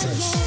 process.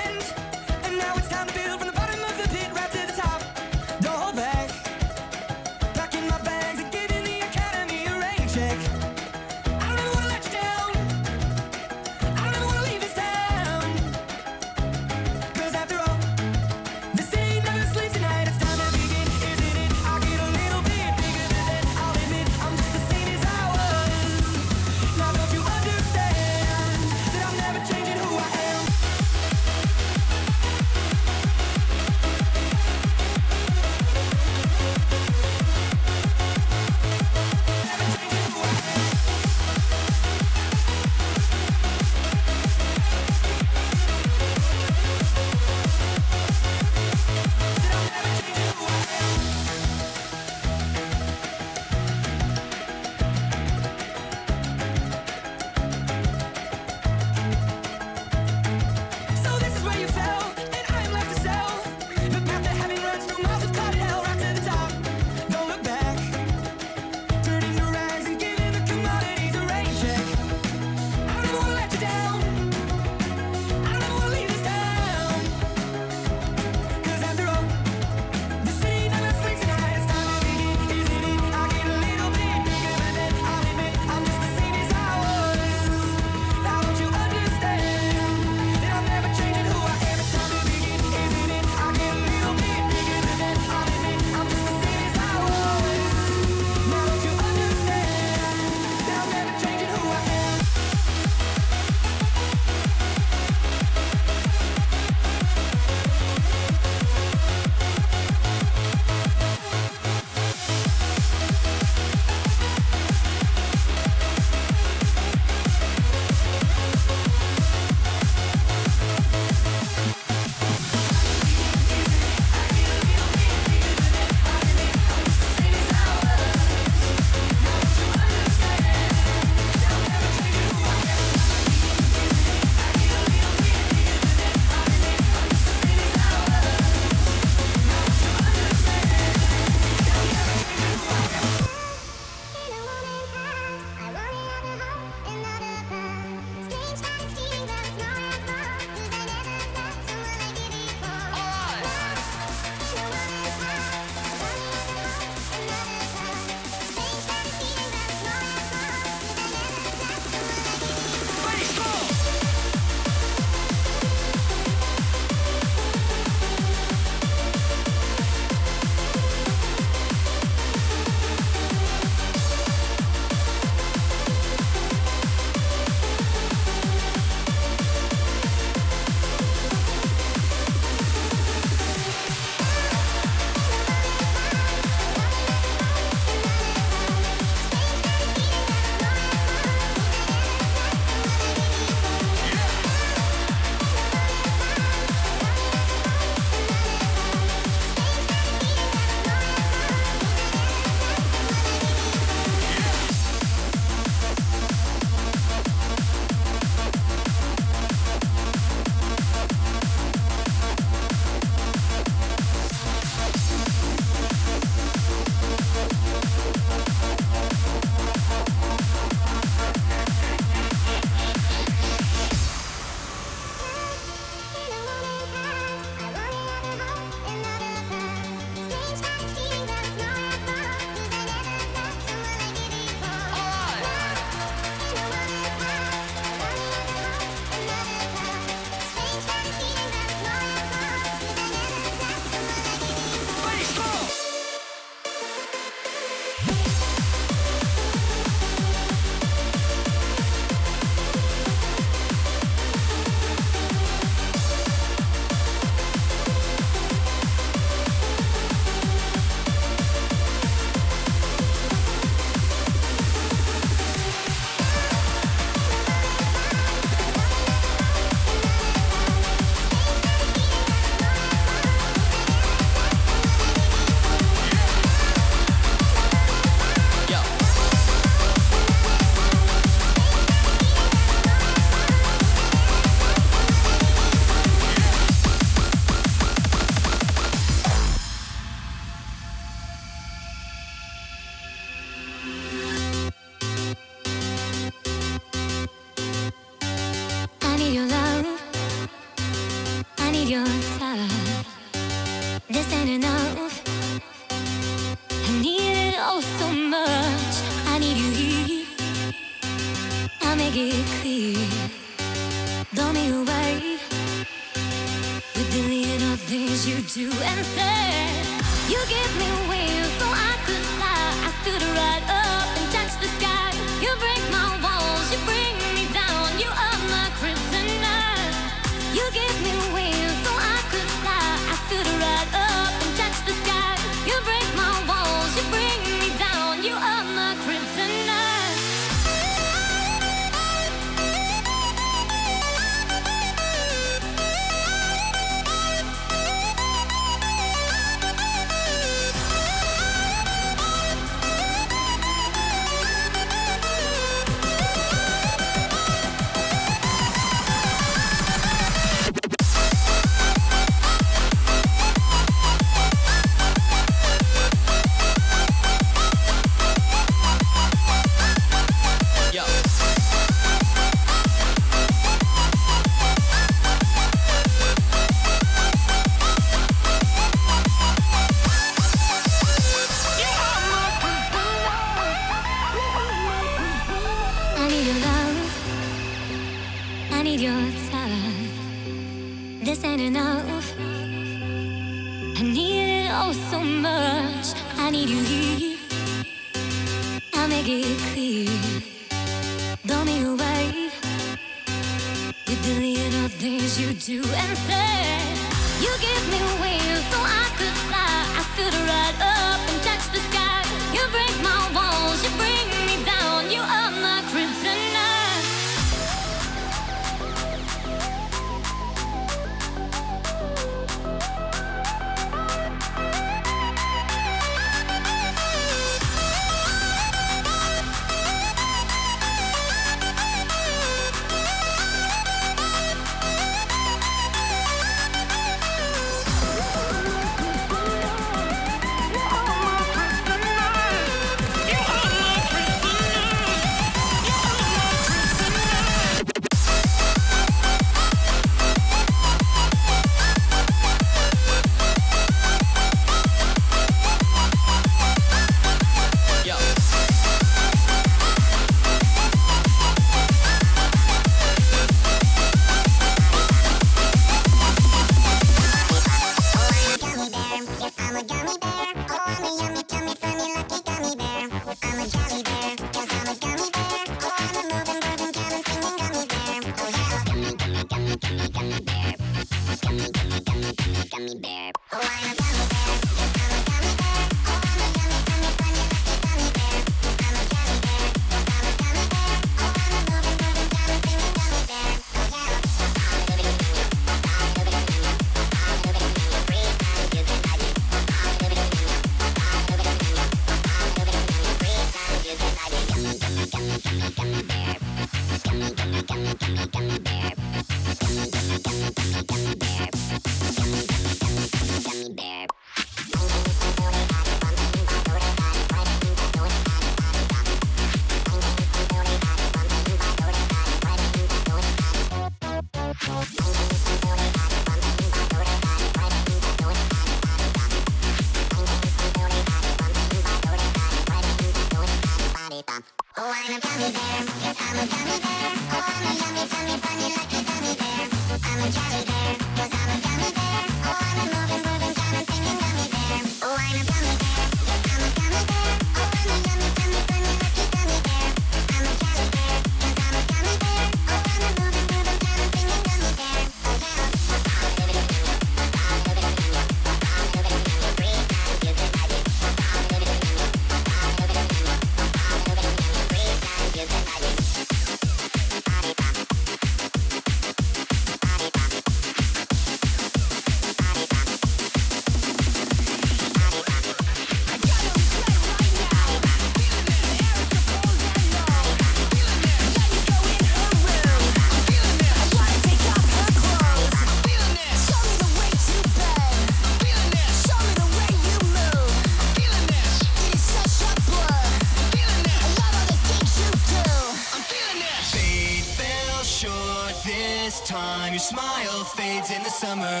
Summer.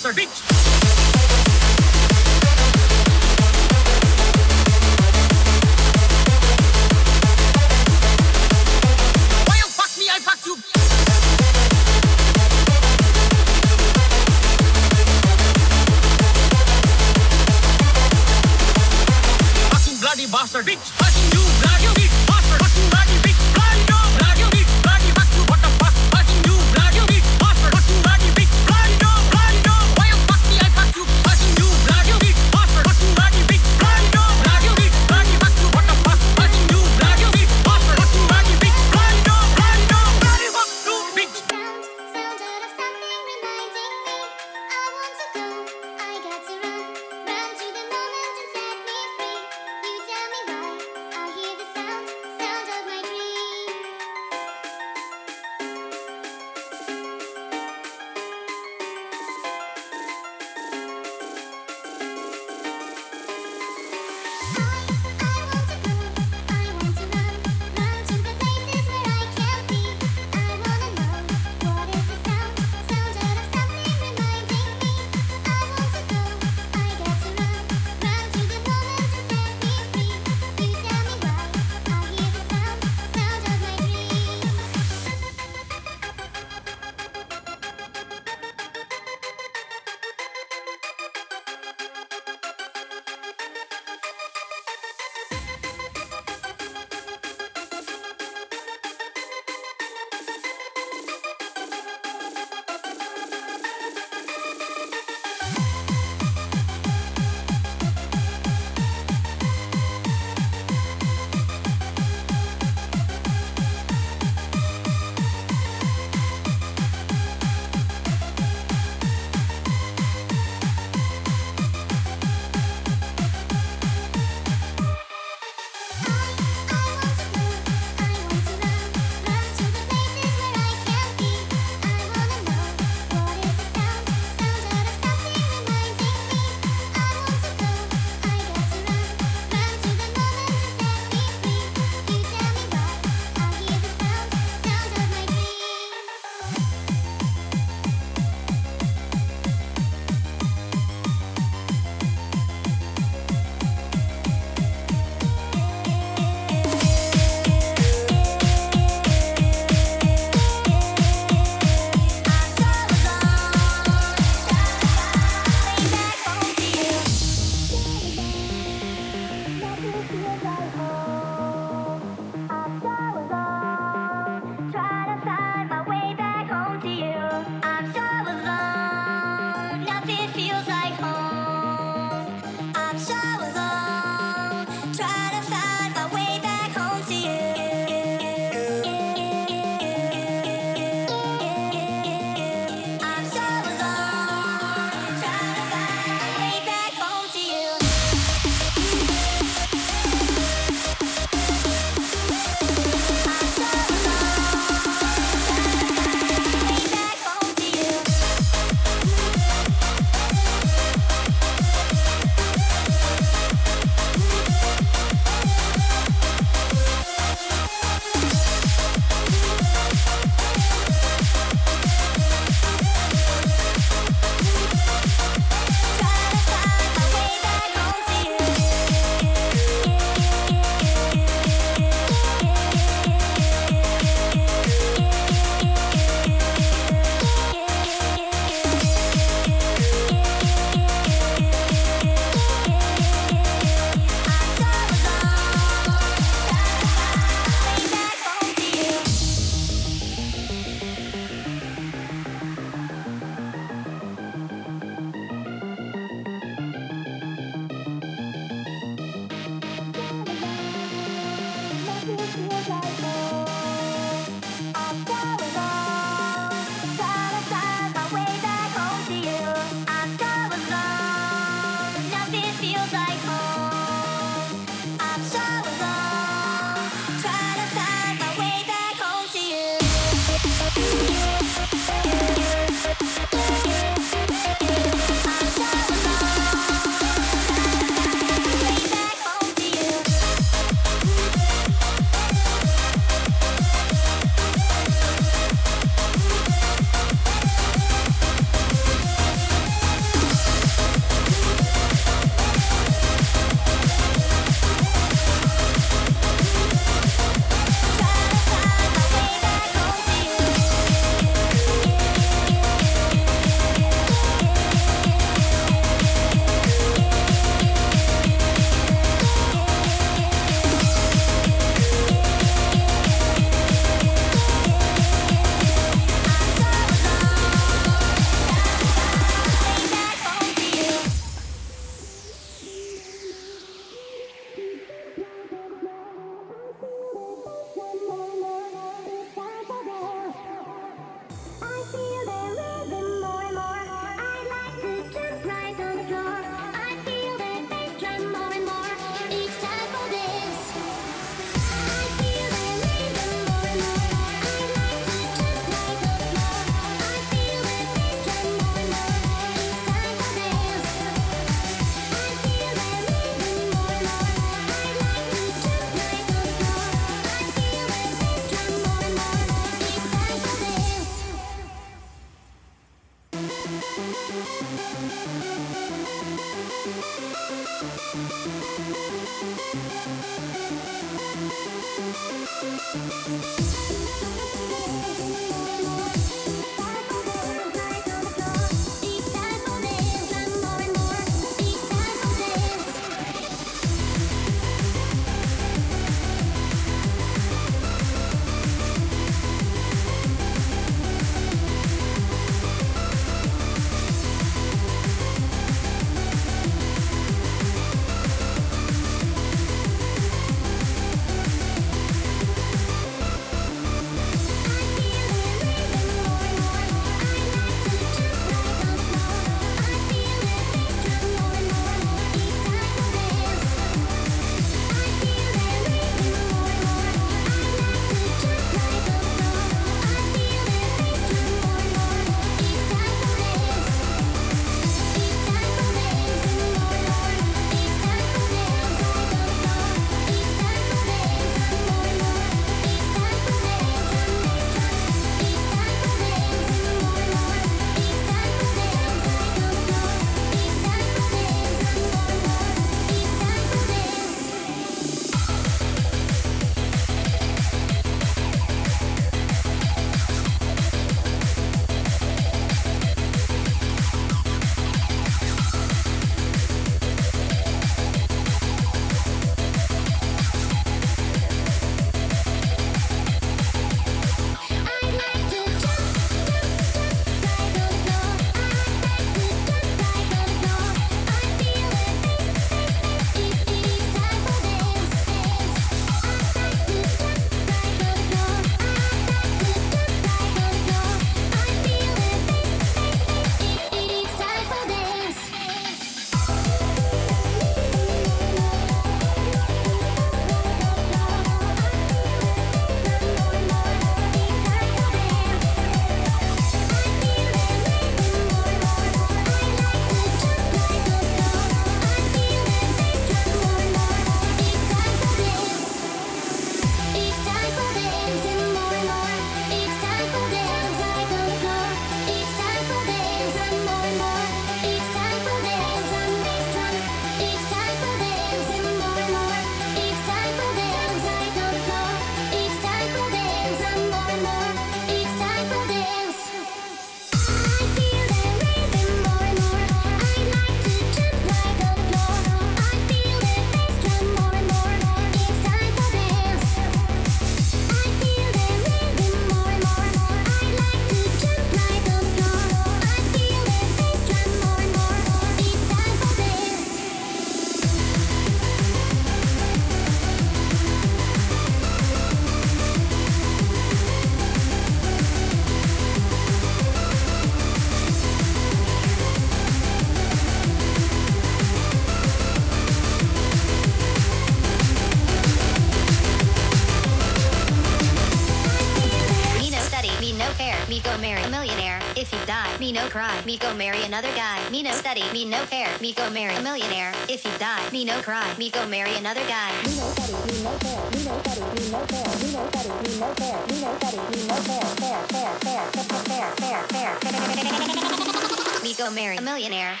Me no care, me go marry a millionaire. If you die, me no cry, me go marry another guy. Me no study, me no care, me no study, me no care, me no study, me no care, me no study, me no care, care, care, care, care, care, care, care. Me go marry a. Millionaire.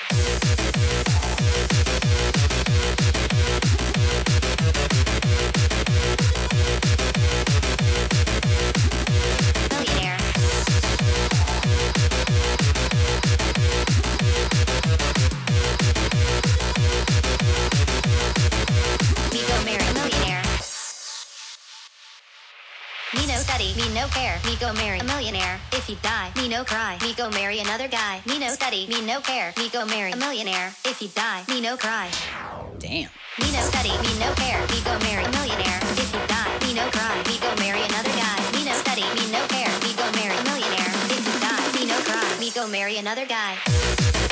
Go marry a millionaire. If you die, me no cry, me go marry another guy. Me no study, me no care, me go marry a millionaire. If you die, me no cry. Damn. Me no study, me no care, me go marry a millionaire. If you die, me no cry, me go marry another guy. Me no study, me no care, me go marry a millionaire. If you die, me no cry, me go marry another guy.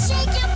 Shake your